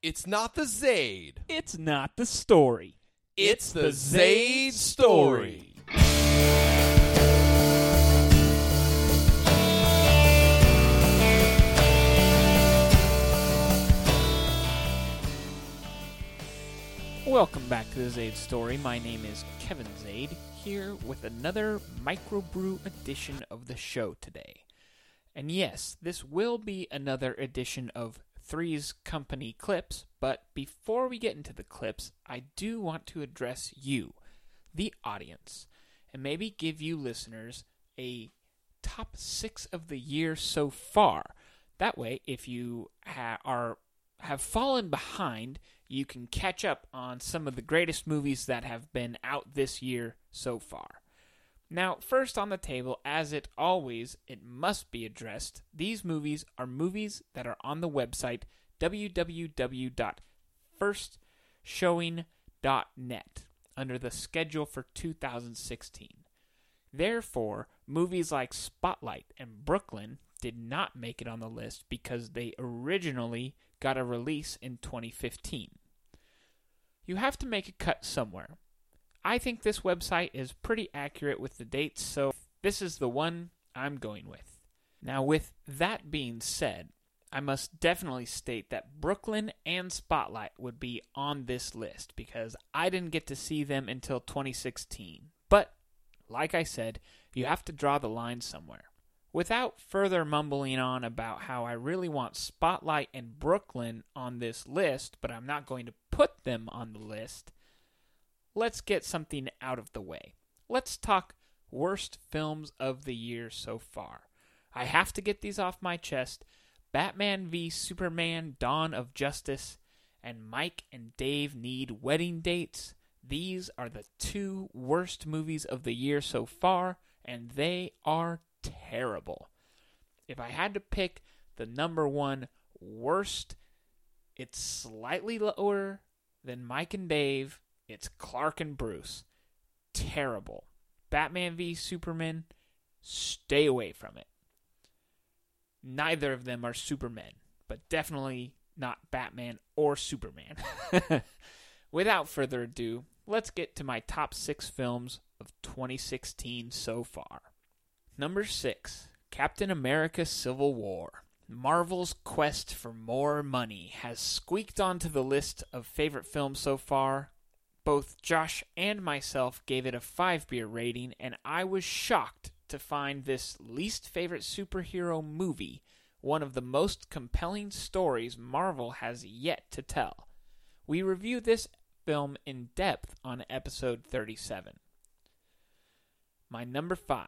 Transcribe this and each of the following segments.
It's not the Zaid. It's not the story. It's the Zaid story. Welcome back to the Zaid story. My name is Kevin Zaid, here with another microbrew edition of the show today. And yes, this will be another edition of Three's Company clips, but before we get into the clips, I do want to address you, the audience, and maybe give you listeners a top six of the year so far. That way, if you ha- are have fallen behind, you can catch up on some of the greatest movies that have been out this year so far. Now, first on the table, as it always, it must be addressed. These movies are movies that are on the website www.firstshowing.net under the schedule for 2016. Therefore, movies like Spotlight and Brooklyn did not make it on the list because they originally got a release in 2015. You have to make a cut somewhere. I think this website is pretty accurate with the dates, so this is the one I'm going with. Now, with that being said, I must definitely state that Brooklyn and Spotlight would be on this list because I didn't get to see them until 2016. But, like I said, you have to draw the line somewhere. Without further mumbling on about how I really want Spotlight and Brooklyn on this list, but I'm not going to put them on the list, let's get something out of the way. Let's talk worst films of the year so far. I have to get these off my chest. Batman v Superman Dawn of Justice and Mike and Dave Need Wedding Dates. These are the two worst movies of the year so far, and they are terrible. If I had to pick the number one worst, it's slightly lower than Mike and Dave. It's Clark and Bruce. Terrible. Batman v Superman, stay away from it. Neither of them are Supermen, but definitely not Batman or Superman. Without further ado, let's get to my top six films of 2016 so far. Number six Captain America Civil War. Marvel's quest for more money has squeaked onto the list of favorite films so far. Both Josh and myself gave it a 5 beer rating, and I was shocked to find this least favorite superhero movie one of the most compelling stories Marvel has yet to tell. We review this film in depth on episode 37. My number 5,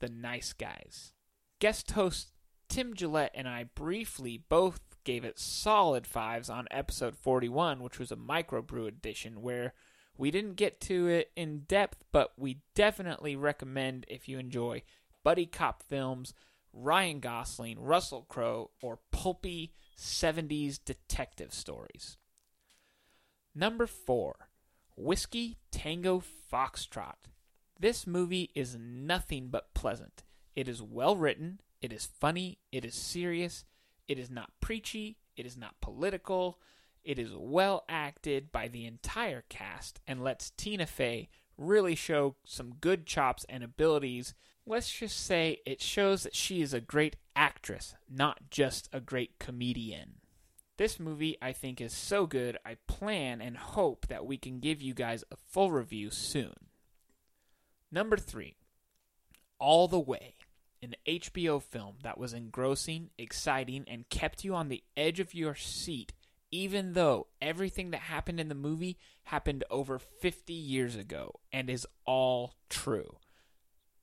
The Nice Guys. Guest host Tim Gillette and I briefly both gave it solid fives on episode 41, which was a microbrew edition where we didn't get to it in depth, but we definitely recommend if you enjoy buddy cop films, Ryan Gosling, Russell Crowe, or pulpy 70s detective stories. Number 4 Whiskey Tango Foxtrot. This movie is nothing but pleasant. It is well written, it is funny, it is serious, it is not preachy, it is not political, it is well acted by the entire cast and lets Tina Fey really show some good chops and abilities. Let's just say it shows that she is a great actress, not just a great comedian. This movie, I think, is so good, I plan and hope that we can give you guys a full review soon. Number three, All the Way, an HBO film that was engrossing, exciting, and kept you on the edge of your seat even though everything that happened in the movie happened over 50 years ago and is all true.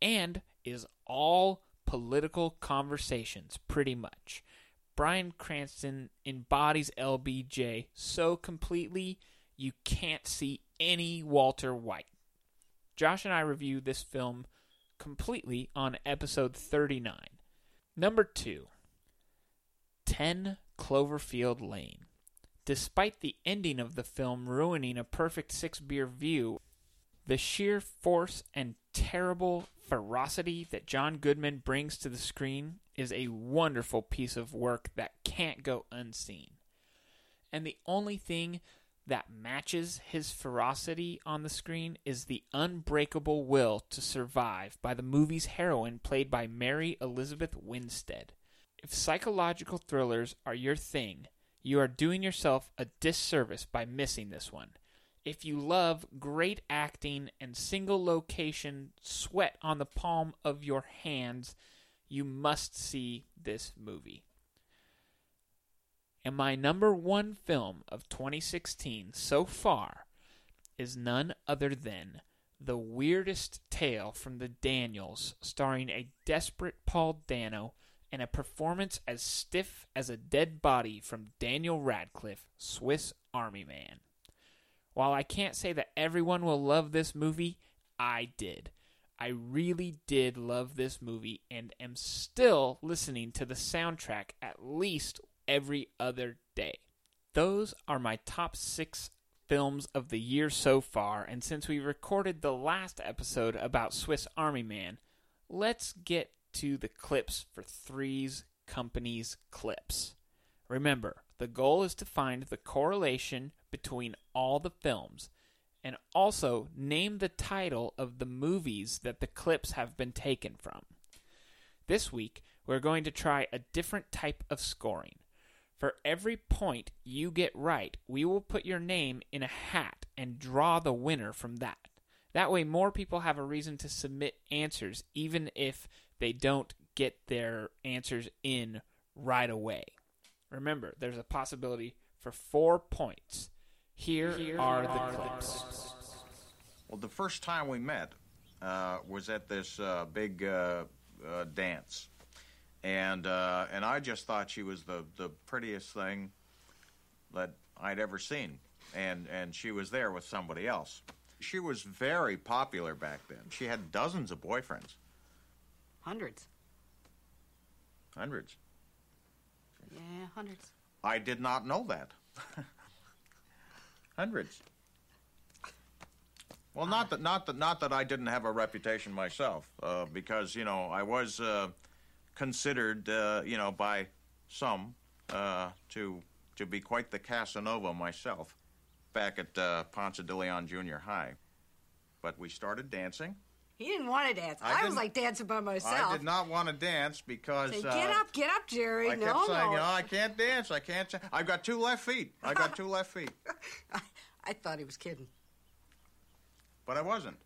And is all political conversations, pretty much. Bryan Cranston embodies LBJ so completely you can't see any Walter White. Josh and I reviewed this film completely on episode 39. Number 2 10 Cloverfield Lane. Despite the ending of the film ruining a perfect six beer view, the sheer force and terrible ferocity that John Goodman brings to the screen is a wonderful piece of work that can't go unseen. and the only thing that matches his ferocity on the screen is the unbreakable will to survive by the movie's heroine, played by Mary Elizabeth Winstead. If psychological thrillers are your thing, you are doing yourself a disservice by missing this one. If you love great acting and single location sweat on the palm of your hands, you must see this movie. And my number one film of 2016 so far is none other than The Weirdest Tale from the Daniels, starring a desperate Paul Dano and a performance as stiff as a dead body from Daniel Radcliffe, Swiss Army Man. While I can't say that everyone will love this movie, I did. I really did love this movie and am still listening to the soundtrack at least every other day. Those are my top six films of the year so far, and since we recorded the last episode about Swiss Army Man, let's get to the clips for Three's Company's clips. Remember, the goal is to find the correlation between all the films and also name the title of the movies that the clips have been taken from. This week, we're going to try a different type of scoring. For every point you get right, we will put your name in a hat and draw the winner from that. That way, more people have a reason to submit answers, even if they don't get their answers in right away. Remember, there's a possibility for four points. Here, Here are, are, the clips. Well, the first time we met uh, was at this uh, big uh, uh dance, and uh, and I just thought she was the the prettiest thing that I'd ever seen, and and she was there with somebody else. She was very popular back then. She had dozens of boyfriends. Hundreds. Hundreds. Yeah, hundreds. I did not know that. hundreds. Well, not that, not that, not that I didn't have a reputation myself, uh, because you know I was uh, considered, uh, you know, by some uh, to to be quite the Casanova myself, back at uh, Ponce de Leon Junior High. But we started dancing, he didn't want to dance. I, I was like dancing by myself. I did not want to dance because. Say, get uh, up, get up, Jerry. I no, kept saying, no. no, I can't dance. I can't. I've got two left feet. I got two left feet. I, I thought he was kidding. But I wasn't.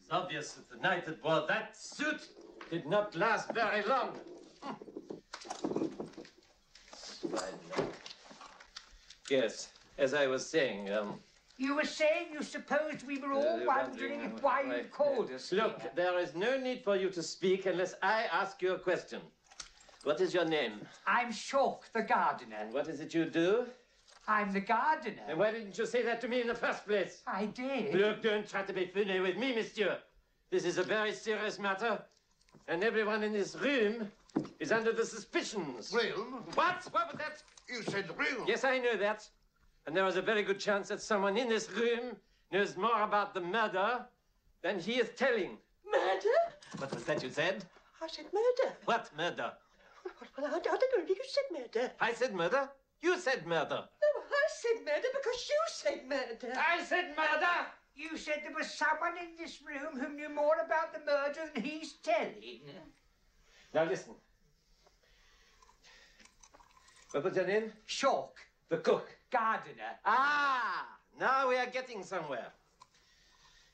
It's obvious that the night that wore that suit did not last very long. Yes, as I was saying, um... You were saying you supposed we were all uh, wondering, wondering why you called us. Look, here. there is no need for you to speak unless I ask you a question. What is your name? I'm Shawk, the gardener. And what is it you do? I'm the gardener. And why didn't you say that to me in the first place? I did. Look, don't try to be funny with me, monsieur. This is a very serious matter, and everyone in this room is under the suspicions. Real? What? What was that? You said real. Yes, I know that. And there is a very good chance that someone in this room knows more about the murder than he is telling. Murder? What was that you said? I said murder. What murder? Well, I, I don't know. You said murder. I said murder? You said murder. No, I said murder because you said murder. I said murder! You said there was someone in this room who knew more about the murder than he's telling. Now listen. What was your name? Shawk. The cook. Gardener. Ah! Now we are getting somewhere.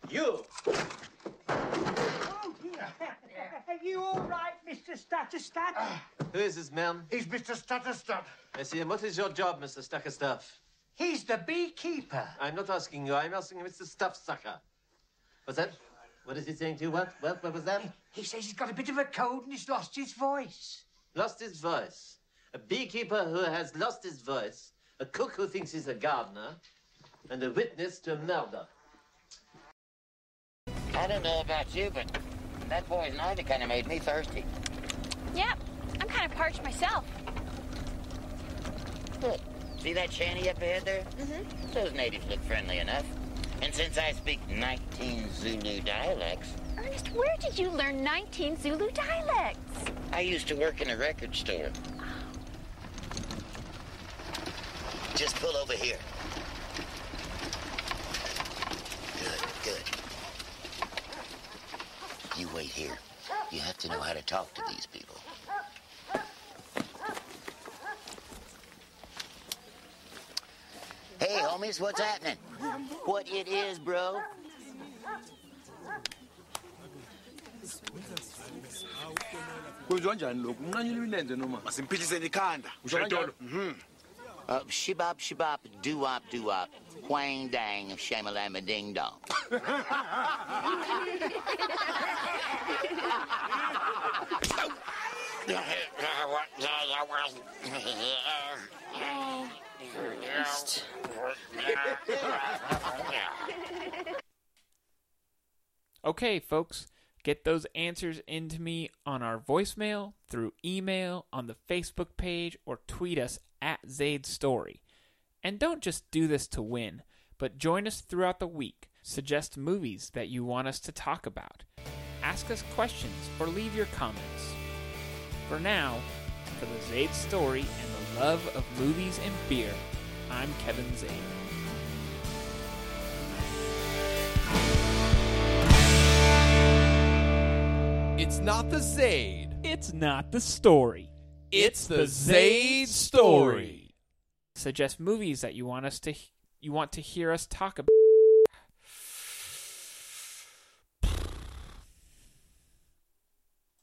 You. Oh, dear. Are you all right, Mr. Stutterstat? Who is this man? He's Mr. Stutterstat. I see him. What is your job, Mr. Stuckerstuff? He's the beekeeper. I'm not asking you. I'm asking Mr. Stuffsucker. What's that? What is he saying to you? What? What, what was that? He says he's got a bit of a cold and he's lost his voice. Lost his voice? a beekeeper who has lost his voice, a cook who thinks he's a gardener, and a witness to a murder. I don't know about you, but that poison ivy kind of made me thirsty. Yep, I'm kind of parched myself. Look, see that shanty up ahead there? Mm-hmm. Those natives look friendly enough. And since I speak 19 Zulu dialects, Ernest, where did you learn 19 Zulu dialects? I used to work in a record store. Just pull over here. Good, good. You wait here. You have to know how to talk to these people. Homies, what's happening? What it is, bro? kwenziwa njani lokhu unqanyelwa ilenze noma masimphiliseni ikhanda Mhm. Uh, shibop, shibop, doo-wop, doo-wop, whang dang, shamalama ding dong. Okay, folks, get those answers into me on our voicemail, through email, on the Facebook page, or tweet us at Zaid Story. And don't just do this to win, but join us throughout the week. Suggest movies that you want us to talk about. Ask us questions or leave your comments. For now, for the Zaid Story and love of movies and beer, I'm Kevin Zaid. It's not the Zaid. It's not the story. It's the Zaid story. Suggest movies that you want us to you want to hear us talk about.